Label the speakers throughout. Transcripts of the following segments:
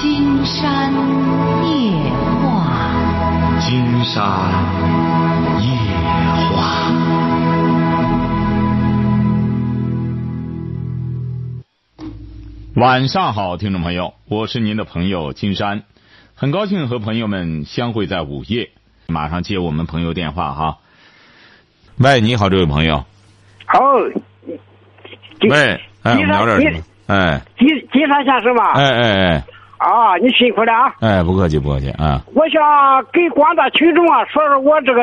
Speaker 1: 金山夜话，
Speaker 2: 金山夜话。晚上好，听众朋友，我是您的朋友金山，很高兴和朋友们相会在午夜。马上接我们朋友电话哈。喂，你好，这位朋友。
Speaker 3: 好。
Speaker 2: 喂，哎，我们聊点什么？哎，
Speaker 3: 金金山先生吧？
Speaker 2: 哎哎哎。
Speaker 3: 啊，你辛苦了啊！
Speaker 2: 哎，不客气，不客气啊。
Speaker 3: 我想给广大群众啊说说我这个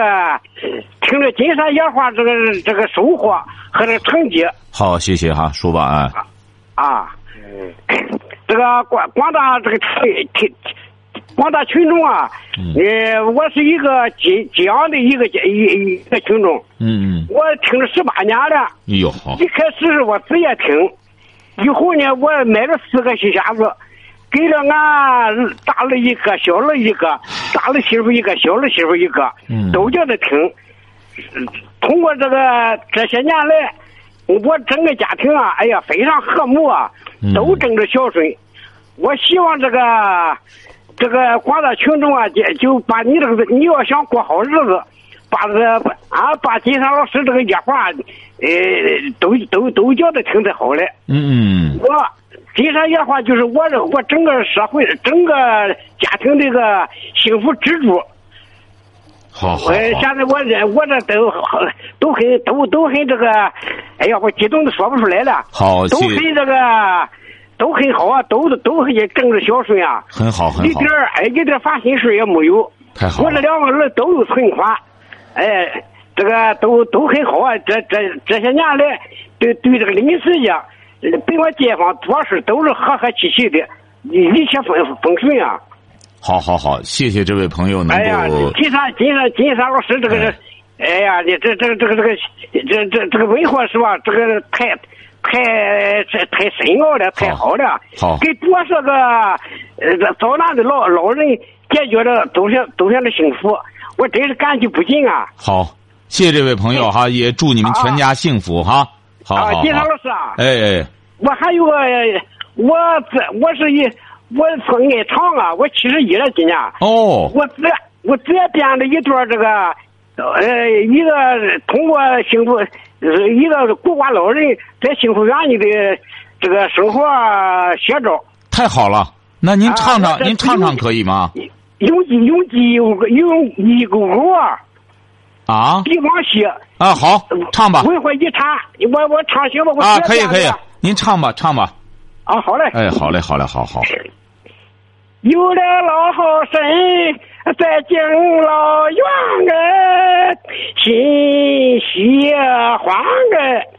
Speaker 3: 听着金山夜话这个这个收获和这个成绩。
Speaker 2: 好，谢谢哈，叔吧啊。
Speaker 3: 啊，这个广广大这个听听广大群众啊，呃，我是一个济济阳的一个一一个群众。
Speaker 2: 嗯嗯。
Speaker 3: 我听了十八年了。
Speaker 2: 哎呦好。
Speaker 3: 一开始我自业听，以后呢，我买了四个戏匣子。给了俺大了一个，小了一个，大儿媳妇一个，小儿媳妇一个，都叫他听。通过这个这些年来，我整个家庭啊，哎呀，非常和睦啊，都争着孝顺。我希望这个这个广大群众啊，就就把你这个，你要想过好日子，把这个啊，把金山老师这个夜话，呃，都都都叫他听得好嘞。
Speaker 2: 嗯嗯。
Speaker 3: 我。金山夜话就是我这我整个社会整个家庭这个幸福支柱。
Speaker 2: 好好。
Speaker 3: 现在我这我这都都很都都很这个，哎呀，我激动的说不出来了。
Speaker 2: 好，
Speaker 3: 都很这个都很好啊，都都很正直孝顺啊。
Speaker 2: 很好很好。
Speaker 3: 一点哎一点烦心事也没有。
Speaker 2: 太好。
Speaker 3: 我这两个儿都有存款，哎，这个都都很好啊。这这这些年来，对对这个邻居家。对我街坊做事都是和和气气的，一切风风顺啊！
Speaker 2: 好好好，谢谢这位朋友能够。
Speaker 3: 哎呀，金山金山金山老师这个是，哎呀，你这这个这个这个这这这个文化是吧？这个太太这太深奥了，太好了。
Speaker 2: 好。
Speaker 3: 给多少个呃遭难的老老人解决了都是都是的幸福，我真是感激不尽啊！
Speaker 2: 好，谢谢这位朋友哈，也祝你们全家幸福哈。
Speaker 3: 啊，金山老师啊！
Speaker 2: 哎哎，
Speaker 3: 我还有个，我这我是一，我是爱唱啊，我七十一了今年。
Speaker 2: 哦。
Speaker 3: 我自我自编了一段这个，呃，一个通过幸福，一个孤寡老人在幸福园里的这个生活写照。
Speaker 2: 太好了，那您唱唱，您唱唱可以吗？
Speaker 3: 有机有机有个有一勾勾啊。
Speaker 2: 啊！
Speaker 3: 帝王戏
Speaker 2: 啊，好，唱吧。
Speaker 3: 文化遗产，我我唱行吗？我
Speaker 2: 啊，可以可以，您唱吧，唱吧。
Speaker 3: 啊，好嘞。
Speaker 2: 哎，好嘞，好嘞，好好。
Speaker 3: 有了老好生在敬老院哎，心喜欢啊。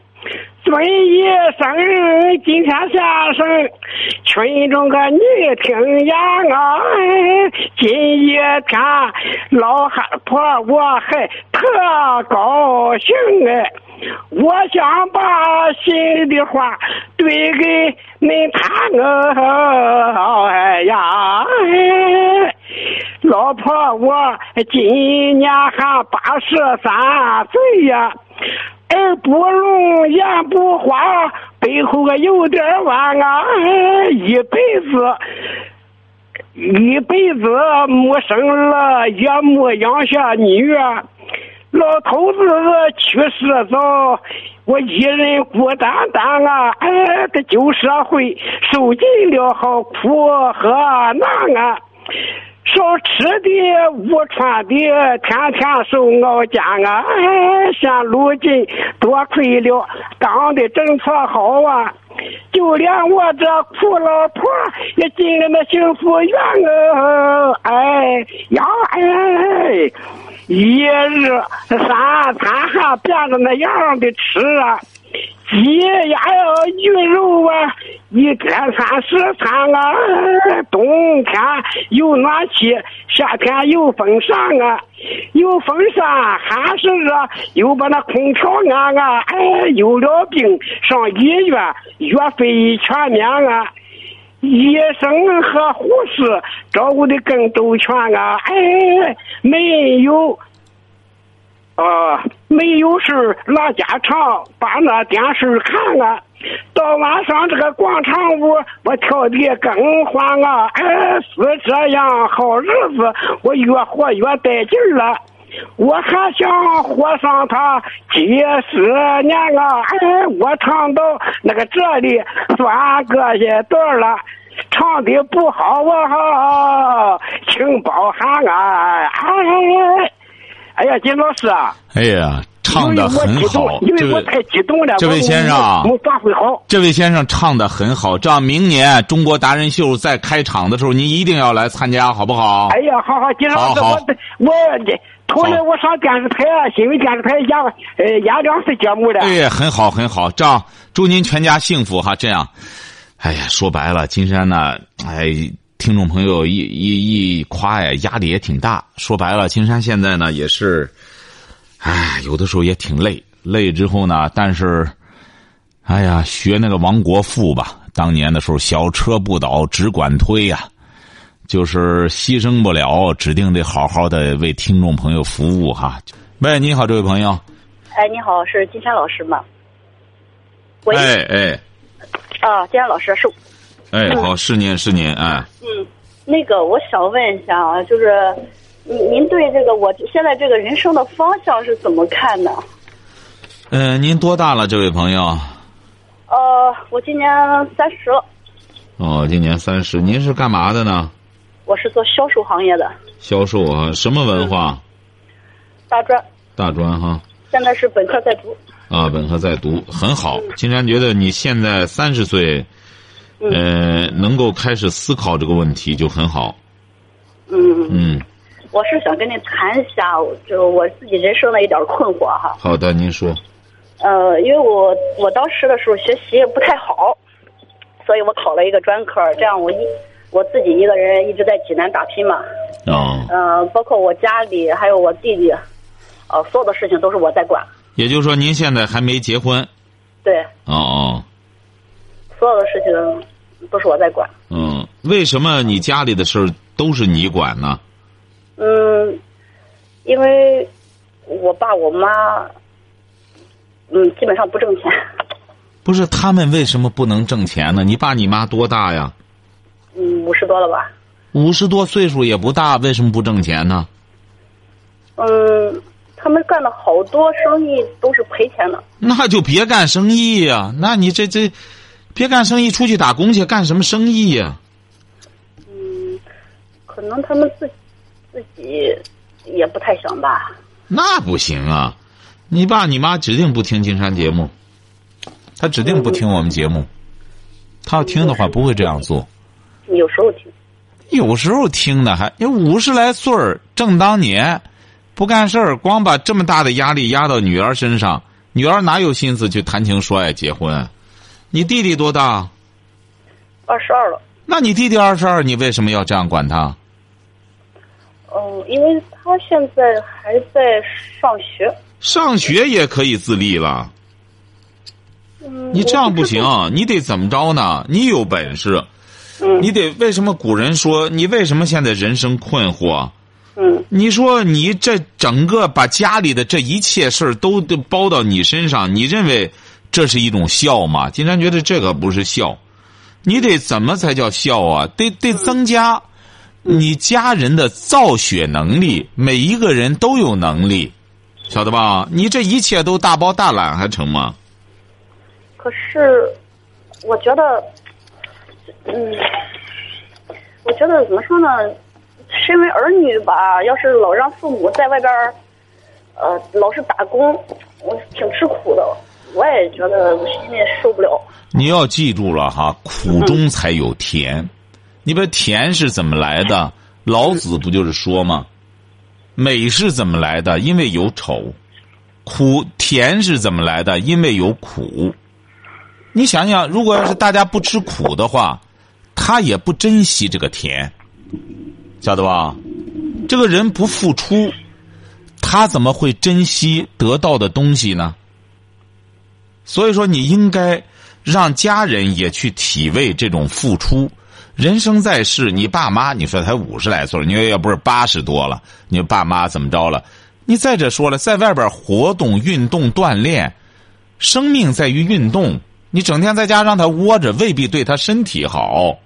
Speaker 3: 尊一声今天先生，群众个你听言啊！今一天老汉婆我还特高兴哎，我想把心里话对给恁谈哦，哎呀，老婆我今年还八十三岁呀。耳不聋，眼不花，背后个有点弯啊！一辈子，一辈子没生了，也没养下女儿。老头子去世早，我一人孤单单啊！哎，这旧社会受尽了好苦和难啊！少吃的，无穿的，天天受熬煎啊！哎现如今多亏了党的政策好啊，就连我这苦老婆也进了那幸福院啊！哎呀哎，一日三餐还变着那样的吃啊！鸡鸭呀，鱼肉啊，一天三十餐啊。冬天有暖气，夏天有风扇啊。有风扇还是热，又把那空调安啊。哎，有了病上医院，药费全免啊。医生和护士照顾的更周全啊。哎，没有。啊，没有事拉家常，把那电视看了。到晚上这个广场舞，我跳的更欢啊！哎，是这样好日子，我越活越带劲了。我还想活上他几十年啊！哎，我唱到那个这里算个一段了，唱的不好我好，请包涵啊！哎，哎呀，金老师啊！
Speaker 2: 哎呀，唱的很好，
Speaker 3: 因为我太激动了。
Speaker 2: 这位先生，
Speaker 3: 我发挥好。
Speaker 2: 这位先生唱的很好，这样明年中国达人秀在开场的时候，您一定要来参加，好不好？
Speaker 3: 哎呀，好好，金老师，我我这。后来我上电视台啊，新闻电视台演呃演两次节目了。
Speaker 2: 对，很好很好，这样祝您全家幸福哈。这样，哎呀，说白了，金山呢，哎，听众朋友一一一夸呀，压力也挺大。说白了，金山现在呢也是，哎，有的时候也挺累，累之后呢，但是，哎呀，学那个王国富吧，当年的时候，小车不倒，只管推呀。就是牺牲不了，指定得好好的为听众朋友服务哈。喂，你好，这位朋友。
Speaker 4: 哎，你好，是金山老师吗？喂。
Speaker 2: 哎哎。
Speaker 4: 啊，金山老师是。
Speaker 2: 哎，好，是您是您哎。
Speaker 4: 嗯，那个我想问一下啊，就是您您对这个我现在这个人生的方向是怎么看的？
Speaker 2: 嗯，您多大了，这位朋友？
Speaker 4: 呃，我今年三十了。
Speaker 2: 哦，今年三十，您是干嘛的呢？
Speaker 4: 我是做销售行业的，
Speaker 2: 销售啊，什么文化？
Speaker 4: 大专。
Speaker 2: 大专哈。
Speaker 4: 现在是本科在读。
Speaker 2: 啊，本科在读，很好。金山觉得你现在三十岁，呃，能够开始思考这个问题就很好。
Speaker 4: 嗯
Speaker 2: 嗯。
Speaker 4: 我是想跟您谈一下，就我自己人生的一点困惑哈。
Speaker 2: 好的，您说。
Speaker 4: 呃，因为我我当时的时候学习也不太好，所以我考了一个专科，这样我一。我自己一个人一直在济南打拼嘛，
Speaker 2: 哦，
Speaker 4: 呃，包括我家里还有我弟弟，呃，所有的事情都是我在管。
Speaker 2: 也就是说，您现在还没结婚？
Speaker 4: 对。
Speaker 2: 哦哦。
Speaker 4: 所有的事情都是我在管。
Speaker 2: 嗯，为什么你家里的事儿都是你管呢？
Speaker 4: 嗯，因为我爸我妈，嗯，基本上不挣钱。
Speaker 2: 不是他们为什么不能挣钱呢？你爸你妈多大呀？
Speaker 4: 嗯，五十多了吧？
Speaker 2: 五十多岁数也不大，为什么不挣钱呢？
Speaker 4: 嗯，他们干的好多生意都是赔钱的。
Speaker 2: 那就别干生意呀！那你这这，别干生意，出去打工去，干什么生意呀？
Speaker 4: 嗯，可能他们自自己也不太想吧。
Speaker 2: 那不行啊！你爸你妈指定不听金山节目，他指定不听我们节目。他要听的话，不会这样做。
Speaker 4: 有时候听，
Speaker 2: 有时候听的，还有五十来岁儿正当年，不干事儿，光把这么大的压力压到女儿身上，女儿哪有心思去谈情说爱结婚？你弟弟多大？
Speaker 4: 二十二了。
Speaker 2: 那你弟弟二十二，你为什么要这样管他？
Speaker 4: 嗯，因为他现在还在上学。
Speaker 2: 上学也可以自立了。
Speaker 4: 嗯。
Speaker 2: 你这样不行，你得怎么着呢？你有本事。你得为什么古人说你为什么现在人生困惑？
Speaker 4: 嗯，
Speaker 2: 你说你这整个把家里的这一切事儿都都包到你身上，你认为这是一种孝吗？金山觉得这个不是孝，你得怎么才叫孝啊？得得增加你家人的造血能力，每一个人都有能力，晓得吧？你这一切都大包大揽还成吗？
Speaker 4: 可是，我觉得。嗯，我觉得怎么说呢？身为儿女吧，要是老让父母在外边儿，呃，老是打工，我挺吃苦的。我也觉得我心里受不了。
Speaker 2: 你要记住了哈，苦中才有甜。你把甜是怎么来的？老子不就是说吗？美是怎么来的？因为有丑。苦甜是怎么来的？因为有苦。你想想，如果要是大家不吃苦的话。他也不珍惜这个甜，晓得吧？这个人不付出，他怎么会珍惜得到的东西呢？所以说，你应该让家人也去体味这种付出。人生在世，你爸妈，你说才五十来岁，你说要不是八十多了，你爸妈怎么着了？你再者说了，在外边活动、运动、锻炼，生命在于运动。你整天在家让他窝着，未必对他身体好，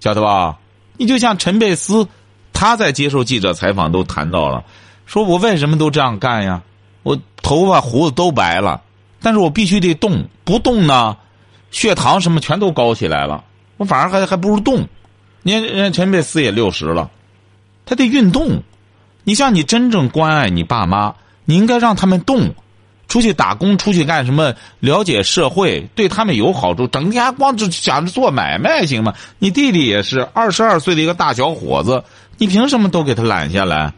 Speaker 2: 晓得吧？你就像陈佩斯，他在接受记者采访都谈到了，说我为什么都这样干呀？我头发胡子都白了，但是我必须得动，不动呢，血糖什么全都高起来了。我反而还还不如动。你看人家陈佩斯也六十了，他得运动。你像你真正关爱你爸妈，你应该让他们动，出去打工，出去干什么，了解社会，对他们有好处。整天光只想着做买卖，行吗？你弟弟也是二十二岁的一个大小伙子，你凭什么都给他揽下来？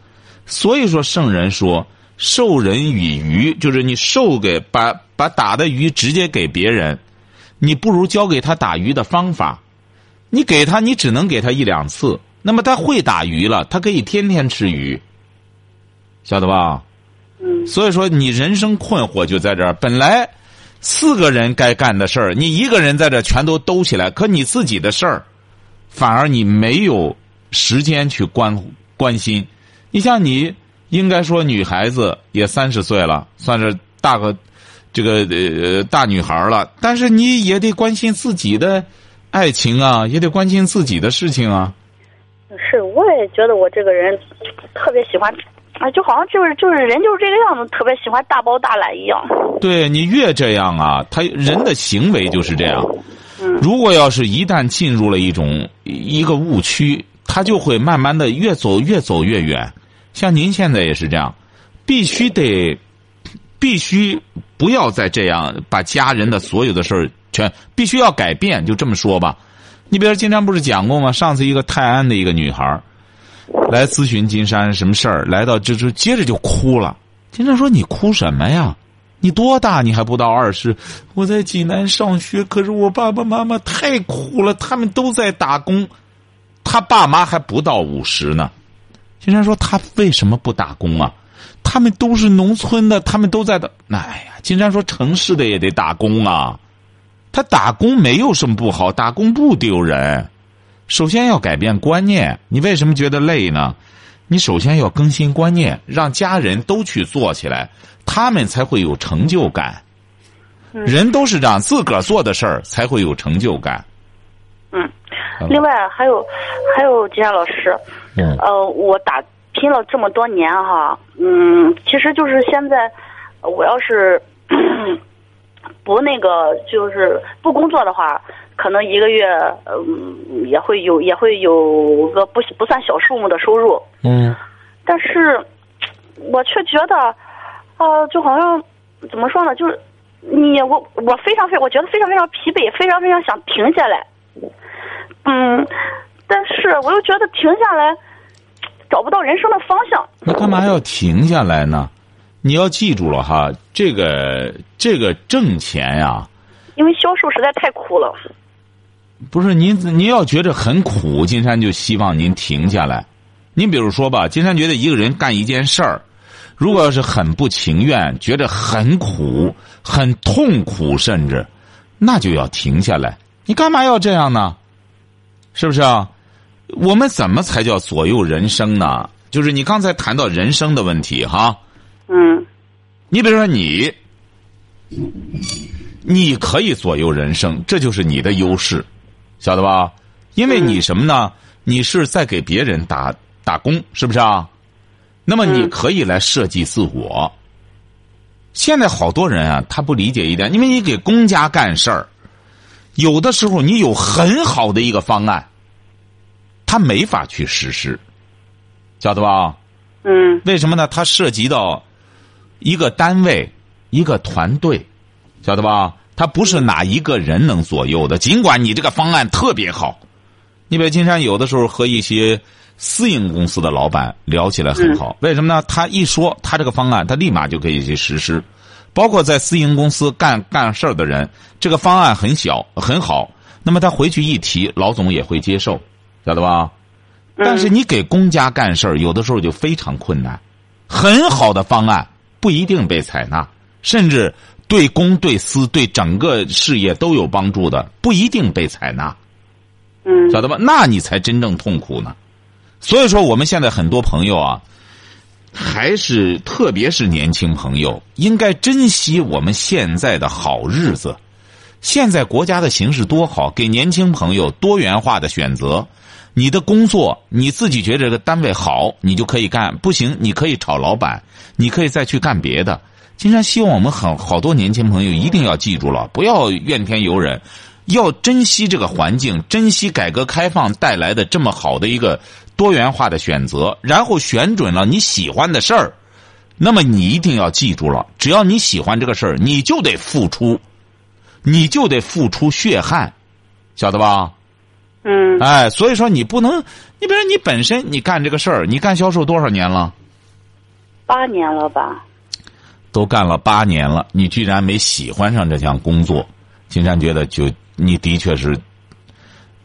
Speaker 2: 所以说，圣人说。授人以鱼，就是你授给把把打的鱼直接给别人，你不如教给他打鱼的方法。你给他，你只能给他一两次，那么他会打鱼了，他可以天天吃鱼，晓得吧？
Speaker 4: 嗯。
Speaker 2: 所以说，你人生困惑就在这儿。本来四个人该干的事儿，你一个人在这全都兜起来，可你自己的事儿，反而你没有时间去关关心。你像你。应该说，女孩子也三十岁了，算是大个这个呃大女孩了。但是你也得关心自己的爱情啊，也得关心自己的事情啊。
Speaker 4: 是，我也觉得我这个人特别喜欢，啊，就好像就是就是人就是这个样子，特别喜欢大包大揽一样。
Speaker 2: 对你越这样啊，他人的行为就是这样。
Speaker 4: 嗯。
Speaker 2: 如果要是一旦进入了一种一个误区，他就会慢慢的越走越走越远。像您现在也是这样，必须得，必须不要再这样把家人的所有的事儿全必须要改变，就这么说吧。你比如金山不是讲过吗？上次一个泰安的一个女孩来咨询金山什么事儿，来到这这接着就哭了。金山说：“你哭什么呀？你多大？你还不到二十？我在济南上学，可是我爸爸妈妈太苦了，他们都在打工，他爸妈还不到五十呢。”金山说：“他为什么不打工啊？他们都是农村的，他们都在的。哎呀，金山说城市的也得打工啊。他打工没有什么不好，打工不丢人。首先要改变观念。你为什么觉得累呢？你首先要更新观念，让家人都去做起来，他们才会有成就感。人都是这样，自个儿做的事儿才会有成就感。
Speaker 4: 嗯，另外还有还有金山老师。”嗯呃，我打拼了这么多年哈，嗯，其实就是现在，我要是不那个，就是不工作的话，可能一个月嗯也会有也会有个不不算小数目的收入。
Speaker 2: 嗯。
Speaker 4: 但是，我却觉得，呃，就好像怎么说呢？就是你我我非常非我觉得非常非常疲惫，非常非常想停下来。嗯。但是我又觉得停下来找不到人生的方向。
Speaker 2: 那干嘛要停下来呢？你要记住了哈，这个这个挣钱呀。
Speaker 4: 因为销售实在太苦了。
Speaker 2: 不是您，您要觉着很苦，金山就希望您停下来。您比如说吧，金山觉得一个人干一件事儿，如果要是很不情愿，觉着很苦、很痛苦，甚至那就要停下来。你干嘛要这样呢？是不是啊？我们怎么才叫左右人生呢？就是你刚才谈到人生的问题哈。
Speaker 4: 嗯。
Speaker 2: 你比如说你，你可以左右人生，这就是你的优势，晓得吧？因为你什么呢？你是在给别人打打工，是不是啊？那么你可以来设计自我。现在好多人啊，他不理解一点，因为你给公家干事儿，有的时候你有很好的一个方案。他没法去实施，晓得吧？
Speaker 4: 嗯。
Speaker 2: 为什么呢？它涉及到一个单位、一个团队，晓得吧？他不是哪一个人能左右的。尽管你这个方案特别好，你比如金山有的时候和一些私营公司的老板聊起来很好。为什么呢？他一说他这个方案，他立马就可以去实施。包括在私营公司干干事儿的人，这个方案很小很好，那么他回去一提，老总也会接受。晓得吧？但是你给公家干事儿，有的时候就非常困难。很好的方案不一定被采纳，甚至对公对私对整个事业都有帮助的，不一定被采纳。
Speaker 4: 嗯，
Speaker 2: 晓得吧？那你才真正痛苦呢。所以说，我们现在很多朋友啊，还是特别是年轻朋友，应该珍惜我们现在的好日子。现在国家的形势多好，给年轻朋友多元化的选择。你的工作你自己觉得这个单位好，你就可以干；不行，你可以炒老板，你可以再去干别的。金山希望我们很好多年轻朋友一定要记住了，不要怨天尤人，要珍惜这个环境，珍惜改革开放带来的这么好的一个多元化的选择，然后选准了你喜欢的事儿。那么你一定要记住了，只要你喜欢这个事儿，你就得付出，你就得付出血汗，晓得吧？
Speaker 4: 嗯，
Speaker 2: 哎，所以说你不能，你比如你本身你干这个事儿，你干销售多少年了？
Speaker 4: 八年了吧？
Speaker 2: 都干了八年了，你居然没喜欢上这项工作，金山觉得就你的确是，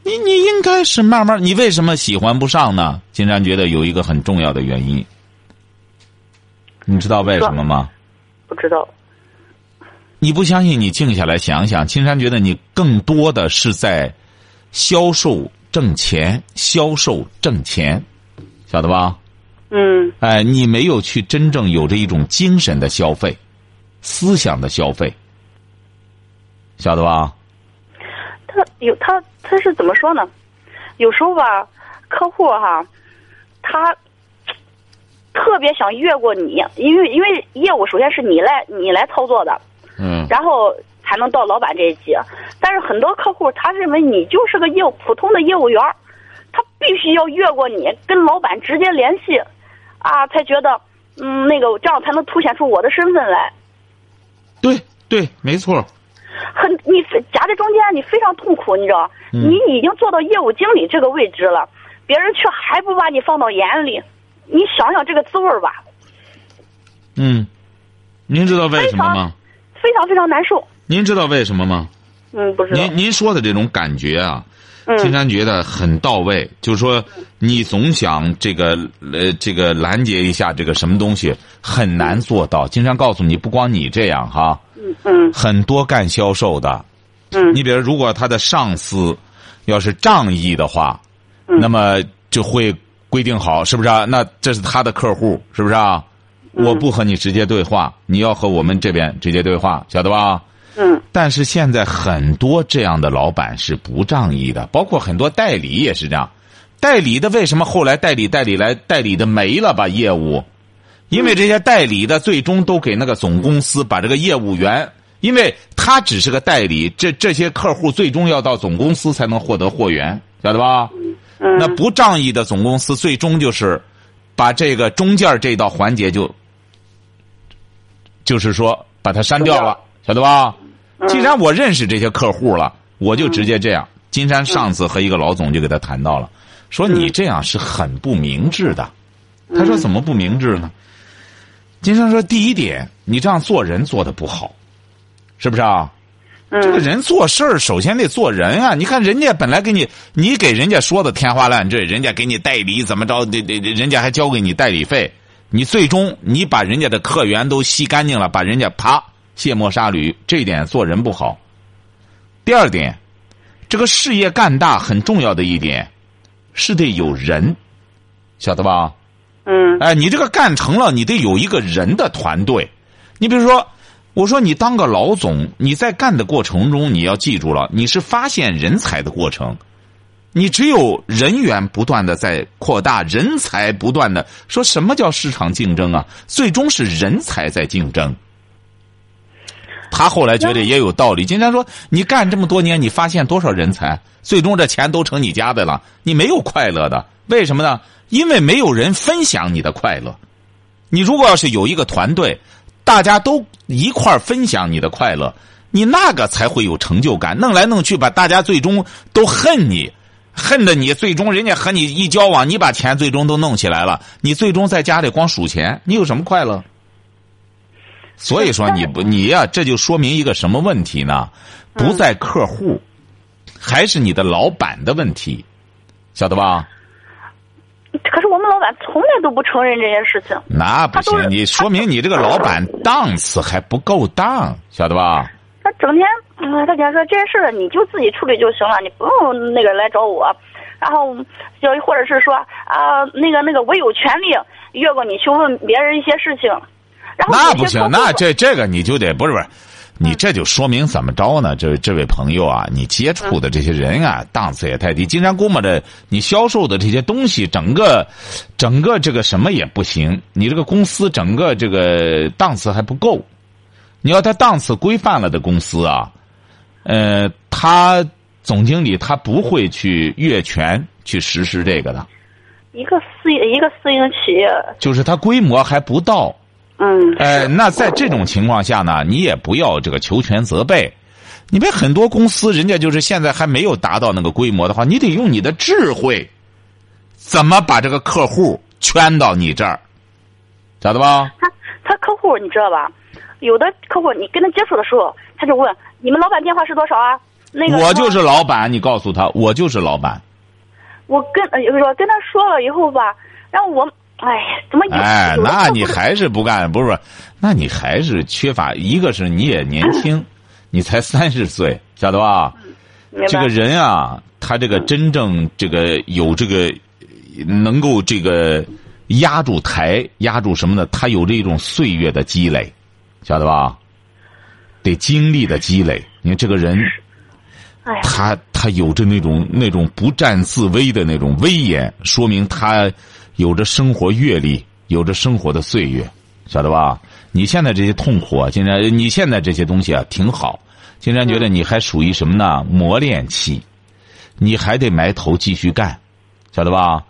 Speaker 2: 你你应该是慢慢，你为什么喜欢不上呢？金山觉得有一个很重要的原因，你知道为什么吗？
Speaker 4: 不知道。
Speaker 2: 你不相信，你静下来想想。金山觉得你更多的是在销售挣钱，销售挣钱，晓得吧？
Speaker 4: 嗯
Speaker 2: 哎，你没有去真正有着一种精神的消费，思想的消费，晓得吧？
Speaker 4: 他有他他是怎么说呢？有时候吧，客户哈，他特别想越过你，因为因为业务首先是你来你来操作的，
Speaker 2: 嗯
Speaker 4: 然后才能到老板这一级。但是很多客户他认为你就是个业务普通的业务员儿，他必须要越过你，跟老板直接联系，啊，才觉得嗯那个这样才能凸显出我的身份来。
Speaker 2: 对对，没错。
Speaker 4: 很你夹在中间，你非常痛苦，你知道？
Speaker 2: 嗯
Speaker 4: 你已经做到业务经理这个位置了，别人却还不把你放到眼里，你想想这个滋味儿吧，
Speaker 2: 嗯，您知道为什么吗？
Speaker 4: 非常非常难受。
Speaker 2: 您知道为什么吗？
Speaker 4: 嗯，不知道。
Speaker 2: 您您说的这种感觉啊，金
Speaker 4: 嗯
Speaker 2: 山觉得很到位。就是说，你总想这个呃这个拦截一下这个什么东西，很难做到。金山告诉你，不光你这样哈，
Speaker 4: 嗯嗯
Speaker 2: 很多干销售的，
Speaker 4: 嗯
Speaker 2: 你比如如果他的上司要是仗义的话，
Speaker 4: 嗯
Speaker 2: 那么就会规定好，是不是啊？那这是他的客户，是不是啊？
Speaker 4: 嗯
Speaker 2: 我不和你直接对话，你要和我们这边直接对话，晓得吧？
Speaker 4: 嗯
Speaker 2: 但是现在很多这样的老板是不仗义的，包括很多代理也是这样。代理的为什么后来代理代理来代理的没了吧业务？因为这些代理的最终都给那个总公司把这个业务员，因为他只是个代理，这这些客户最终要到总公司才能获得货源，晓得吧？
Speaker 4: 嗯。
Speaker 2: 那不仗义的总公司最终就是把这个中间这道环节就，就是说把它删掉了，晓得吧？既然我认识这些客户了，我就直接这样。金山上次和一个老总就给他谈到了，说你这样是很不明智的。他说怎么不明智呢？金山说第一点，你这样做人做的不好，是不是啊？这个
Speaker 4: 嗯
Speaker 2: 人做事儿首先得做人啊！你看人家本来给你，你给人家说的天花乱坠，人家给你代理怎么着，得得人家还交给你代理费，你最终你把人家的客源都吸干净了，把人家啪卸磨杀驴，这一点做人不好。第二点，这个事业干大很重要的一点，是得有人，晓得吧？
Speaker 4: 嗯
Speaker 2: 哎，你这个干成了，你得有一个人的团队。你比如说，我说你当个老总，你在干的过程中，你要记住了，你是发现人才的过程。你只有人员不断的在扩大，人才不断的说什么叫市场竞争啊？最终是人才在竞争。他后来觉得也有道理。经常说，你干这么多年，你发现多少人才？最终这钱都成你家的了，你没有快乐的。为什么呢？因为没有人分享你的快乐。你如果要是有一个团队，大家都一块儿分享你的快乐，你那个才会有成就感。弄来弄去，把大家最终都恨你，恨的你最终人家和你一交往，你把钱最终都弄起来了，你最终在家里光数钱，你有什么快乐？所以说你不你呀、这就说明一个什么问题呢？不在客户，还是你的老板的问题，晓得吧？
Speaker 4: 可是我们老板从来都不承认这些事情。
Speaker 2: 那不行，你说明你这个老板档次还不够当，晓得吧？
Speaker 4: 他整天，嗯，他讲说这些事儿你就自己处理就行了，你不用那个来找我。然后就或者是说啊、那个那个我有权利越过你去问别人一些事情。然后
Speaker 2: 那不行，那这这个你就得不是不是，你这就说明怎么着呢？这这位朋友啊，你接触的这些人啊，档次也太低。金山估摸着你销售的这些东西，整个整个这个什么也不行。你这个公司整个这个档次还不够。你要他档次规范了的公司啊，呃，他总经理他不会去越权去实施这个的。
Speaker 4: 一个私一个私营企业，
Speaker 2: 就是它规模还不到。
Speaker 4: 嗯，
Speaker 2: 哎，那在这种情况下呢，你也不要这个求全责备。你别很多公司，人家就是现在还没有达到那个规模的话，你得用你的智慧，怎么把这个客户圈到你这儿，晓得吧？
Speaker 4: 他他客户你知道吧？有的客户你跟他接触的时候，他就问你们老板电话是多少啊？那个
Speaker 2: 我就是老板，你告诉他，我就是老板。
Speaker 4: 我跟呃我跟他说了以后吧，然后我。哎，怎么有？
Speaker 2: 哎，那你还是不干？不是，那你还是缺乏一个是你也年轻，你才三十岁，晓得吧？这个人啊，他这个真正这个有这个能够这个压住台、压住什么呢，他有这种岁月的积累，晓得吧？得经历的积累。你看这个人，他他有着那种那种不战自威的那种威严，说明他。有着生活阅历，有着生活的岁月，晓得吧？你现在这些痛苦啊，竟然你现在这些东西啊挺好，竟然觉得你还属于什么呢？磨练期，你还得埋头继续干，晓得吧？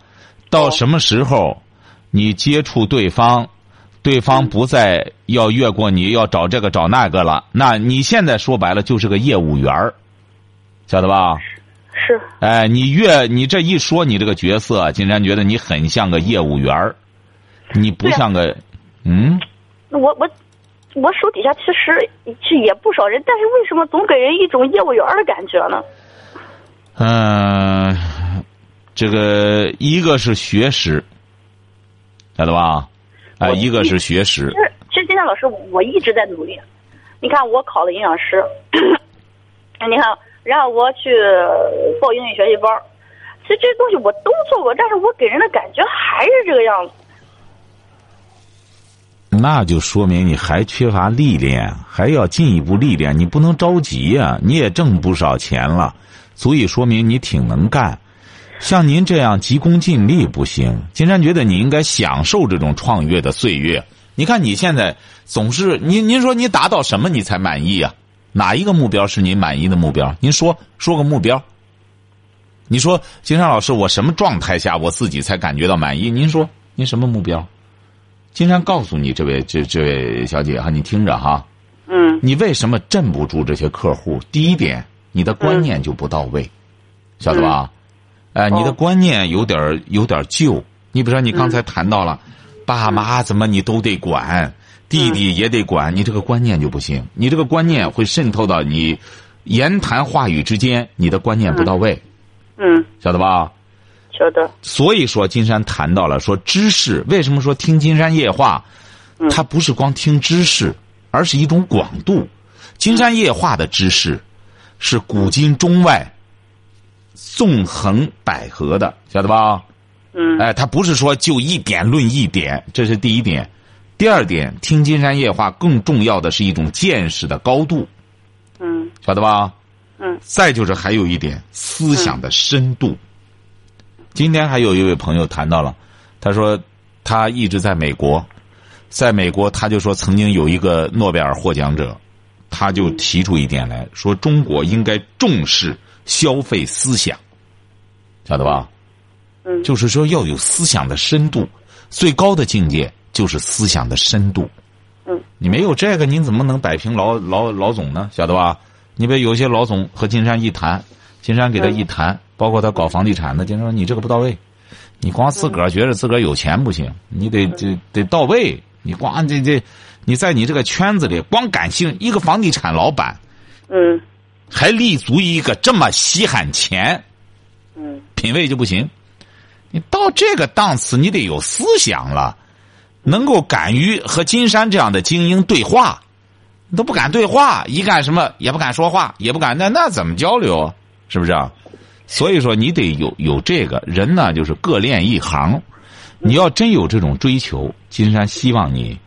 Speaker 2: 到什么时候，你接触对方，对方不再要越过你要找这个找那个了，那你现在说白了就是个业务员儿，晓得吧？
Speaker 4: 是，
Speaker 2: 哎，你越你这一说，你这个角色，金山觉得你很像个业务员儿，你不像个，嗯。
Speaker 4: 我我我手底下其实其实也不少人，但是为什么总给人一种业务员的感觉呢？
Speaker 2: 嗯，这个一个是学识，晓得吧？啊，一个是学识。
Speaker 4: 其实，其实金山老师，我一直在努力。你看，我考了营养师，你看。然后我去报英语学习班其实这些东西我都做过，但是我给人的感觉还是这个样子。
Speaker 2: 那就说明你还缺乏历练，还要进一步历练。你不能着急呀，你也挣不少钱了，足以说明你挺能干。像您这样急功近利不行。金山觉得你应该享受这种创业的岁月。你看你现在总是您您说你达到什么你才满意啊？哪一个目标是您满意的目标？您说说个目标。你说金山老师，我什么状态下我自己才感觉到满意？您说您什么目标？金山告诉你，这位这这位小姐哈，你听着哈。
Speaker 4: 嗯。
Speaker 2: 你为什么镇不住这些客户？第一点，你的观念就不到位，晓得吧？哎，你的观念有点有点旧。你比如说，你刚才谈到了，爸妈怎么你都得管。弟弟也得管你这个观念就不行，你这个观念会渗透到你言谈话语之间，你的观念不到位。
Speaker 4: 嗯，
Speaker 2: 晓得吧？
Speaker 4: 晓得。
Speaker 2: 所以说，金山谈到了说知识，为什么说听金山夜话？它不是光听知识，而是一种广度。金山夜话的知识是古今中外纵横捭阖的，晓得吧？
Speaker 4: 嗯。
Speaker 2: 哎，他不是说就一点论一点，这是第一点。第二点，听金山夜话更重要的是一种见识的高度，
Speaker 4: 嗯，
Speaker 2: 晓得吧？
Speaker 4: 嗯。
Speaker 2: 再就是还有一点思想的深度。今天还有一位朋友谈到了，他说他一直在美国，在美国他就说曾经有一个诺贝尔获奖者，他就提出一点来说，中国应该重视消费思想，晓得吧？
Speaker 4: 嗯。
Speaker 2: 就是说要有思想的深度，最高的境界。就是思想的深度，
Speaker 4: 嗯，
Speaker 2: 你没有这个，你怎么能摆平老老老总呢？晓得吧？你别有些老总和金山一谈，金山给他一谈，包括他搞房地产的，金山说你这个不到位，你光自个儿觉得自个儿有钱不行，你得得得到位。你光这这，你在你这个圈子里光感性一个房地产老板，
Speaker 4: 嗯，
Speaker 2: 还立足于一个这么稀罕钱，
Speaker 4: 嗯，
Speaker 2: 品味就不行。你到这个档次，你得有思想了。能够敢于和金山这样的精英对话，都不敢对话，一干什么也不敢说话，也不敢那那怎么交流？是不是？啊？所以说你得有有这个人呢，就是各练一行。你要真有这种追求，金山希望你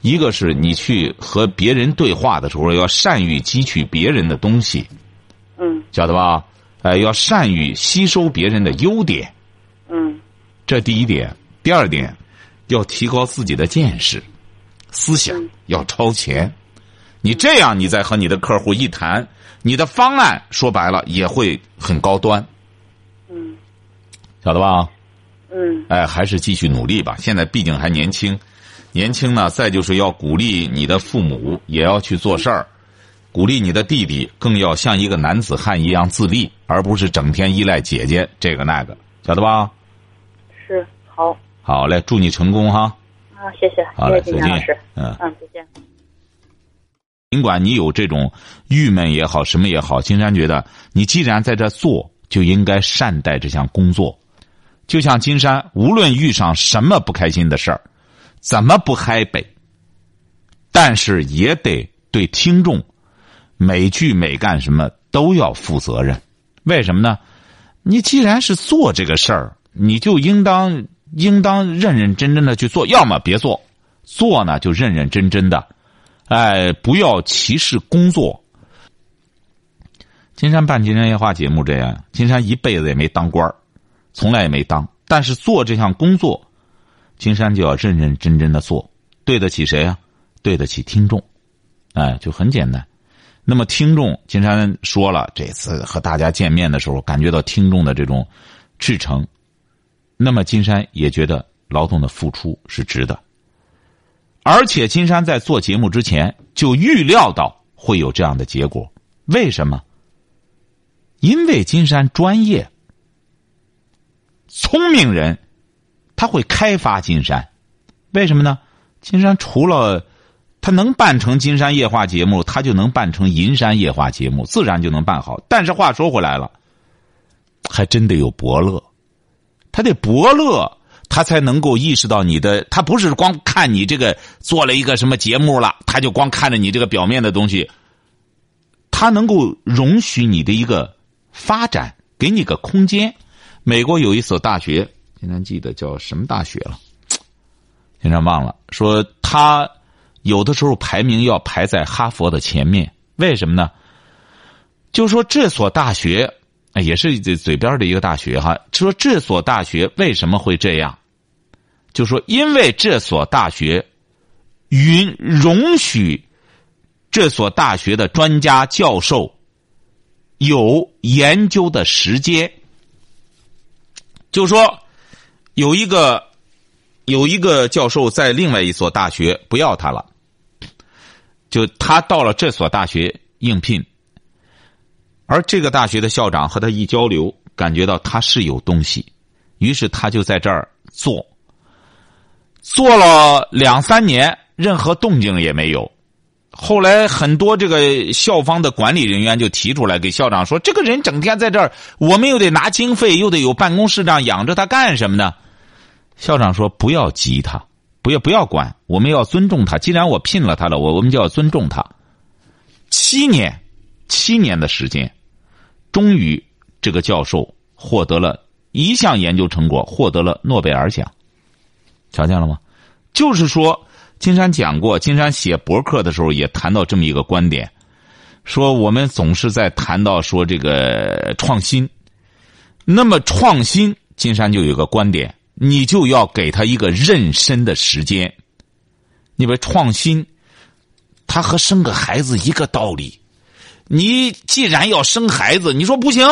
Speaker 2: 一个是你去和别人对话的时候，要善于汲取别人的东西，
Speaker 4: 嗯
Speaker 2: 晓得吧？哎，要善于吸收别人的优点，
Speaker 4: 嗯
Speaker 2: 这第一点。第二点，要提高自己的见识，思想
Speaker 4: 嗯
Speaker 2: 要超前。你这样，你再和你的客户一谈，你的方案说白了也会很高端，
Speaker 4: 嗯
Speaker 2: 晓得吧？
Speaker 4: 嗯
Speaker 2: 哎，还是继续努力吧。现在毕竟还年轻，年轻呢，再就是要鼓励你的父母也要去做事儿，鼓励你的弟弟更要像一个男子汉一样自立，而不是整天依赖姐姐这个那个，晓得吧？
Speaker 4: 是好
Speaker 2: 好嘞，祝你成功哈！
Speaker 4: 啊，谢谢
Speaker 2: 好嘞，
Speaker 4: 谢
Speaker 2: 再见
Speaker 4: 谢金山老师，。
Speaker 2: 嗯，
Speaker 4: 嗯，再见。
Speaker 2: 尽管你有这种郁闷也好，什么也好，金山觉得你既然在这做，就应该善待这项工作。就像金山，无论遇上什么不开心的事儿，怎么不嗨北，但是也得对听众每句每干什么都要负责任。为什么呢？你既然是做这个事儿，你就应当应当认认真真的去做，要么别做，做呢就认认真真的。哎，不要歧视工作。金山办《金山夜话》节目这样，金山一辈子也没当官从来也没当。但是做这项工作，金山就要认认真真的做，对得起谁啊？对得起听众。哎，就很简单。那么听众，金山说了，这次和大家见面的时候，感觉到听众的这种赤诚。那么金山也觉得劳动的付出是值得。而且金山在做节目之前就预料到会有这样的结果，为什么？因为金山专业，聪明人，他会开发金山。为什么呢？金山除了他能办成金山夜话节目，他就能办成银山夜话节目，自然就能办好。但是话说回来了，还真得有伯乐，他得伯乐。他才能够意识到你的，他不是光看你这个做了一个什么节目了，他就光看着你这个表面的东西。他能够容许你的一个发展，给你个空间。美国有一所大学，现在记得叫什么大学了，现在忘了。说他有的时候排名要排在哈佛的前面，为什么呢？就说这所大学。也是嘴边的一个大学哈，说这所大学为什么会这样？就说因为这所大学允容许这所大学的专家教授有研究的时间。就说有一个有一个教授在另外一所大学不要他了，就他到了这所大学应聘。而这个大学的校长和他一交流，感觉到他是有东西，于是他就在这儿做，做了两三年，任何动静也没有。后来很多这个校方的管理人员就提出来给校长说：“这个人整天在这儿，我们又得拿经费，又得有办公室这样养着他干什么呢？”校长说：“不要急他，不要不要管，我们要尊重他。既然我聘了他了，我我们就要尊重他。”七年。七年的时间，终于这个教授获得了一项研究成果，获得了诺贝尔奖。瞧见了吗？就是说，金山讲过，金山写博客的时候也谈到这么一个观点，说我们总是在谈到说这个创新，那么创新，金山就有个观点，你就要给他一个妊娠的时间。你别创新，他和生个孩子一个道理。你既然要生孩子，你说不行，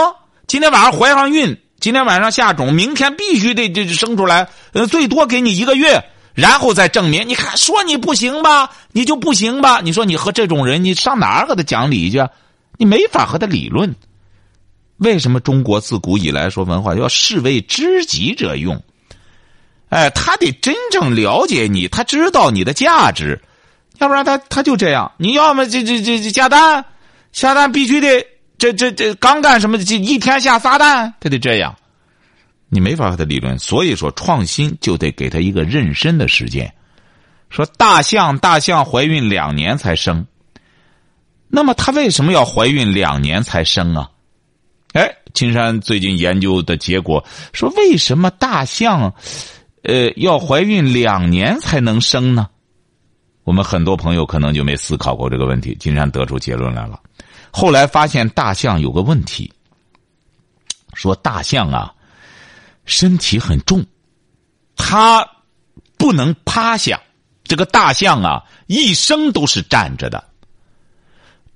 Speaker 2: 今天晚上怀上孕，今天晚上下种，明天必须得这生出来，呃，最多给你一个月，然后再证明。你看，说你不行吧，你就不行吧？你说你和这种人，你上哪儿和他讲理去？你没法和他理论。为什么中国自古以来说文化要士为知己者用？哎，他得真正了解你，他知道你的价值，要不然他他就这样。你要么这这这这下单。下蛋必须得这这这刚干什么？就一天下仨蛋，他得这样，你没法和他理论。所以说，创新就得给他一个妊娠的时间。说大象，大象怀孕两年才生，那么他为什么要怀孕两年才生啊？哎，金山最近研究的结果说，为什么大象，呃，要怀孕两年才能生呢？我们很多朋友可能就没思考过这个问题。金山得出结论来了，后来发现大象有个问题，说大象啊，身体很重，它不能趴下。这个大象啊，一生都是站着的。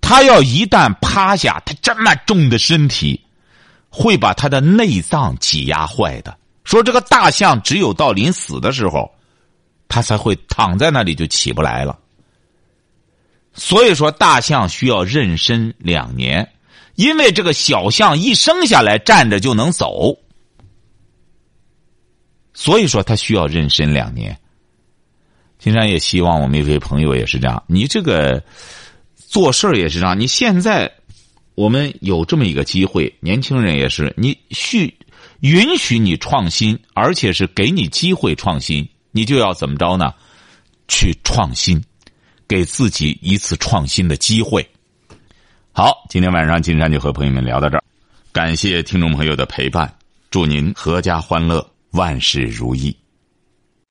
Speaker 2: 它要一旦趴下，它这么重的身体，会把它的内脏挤压坏的。说这个大象只有到临死的时候。他才会躺在那里就起不来了。所以说，大象需要妊娠两年，因为这个小象一生下来站着就能走，所以说它需要妊娠两年。金山也希望我们一位朋友也是这样，你这个做事也是这样。你现在我们有这么一个机会，年轻人也是，你需允许你创新，而且是给你机会创新。你就要怎么着呢？去创新，给自己一次创新的机会。好，今天晚上金山就和朋友们聊到这儿，感谢听众朋友的陪伴，祝您阖家欢乐，万事如意。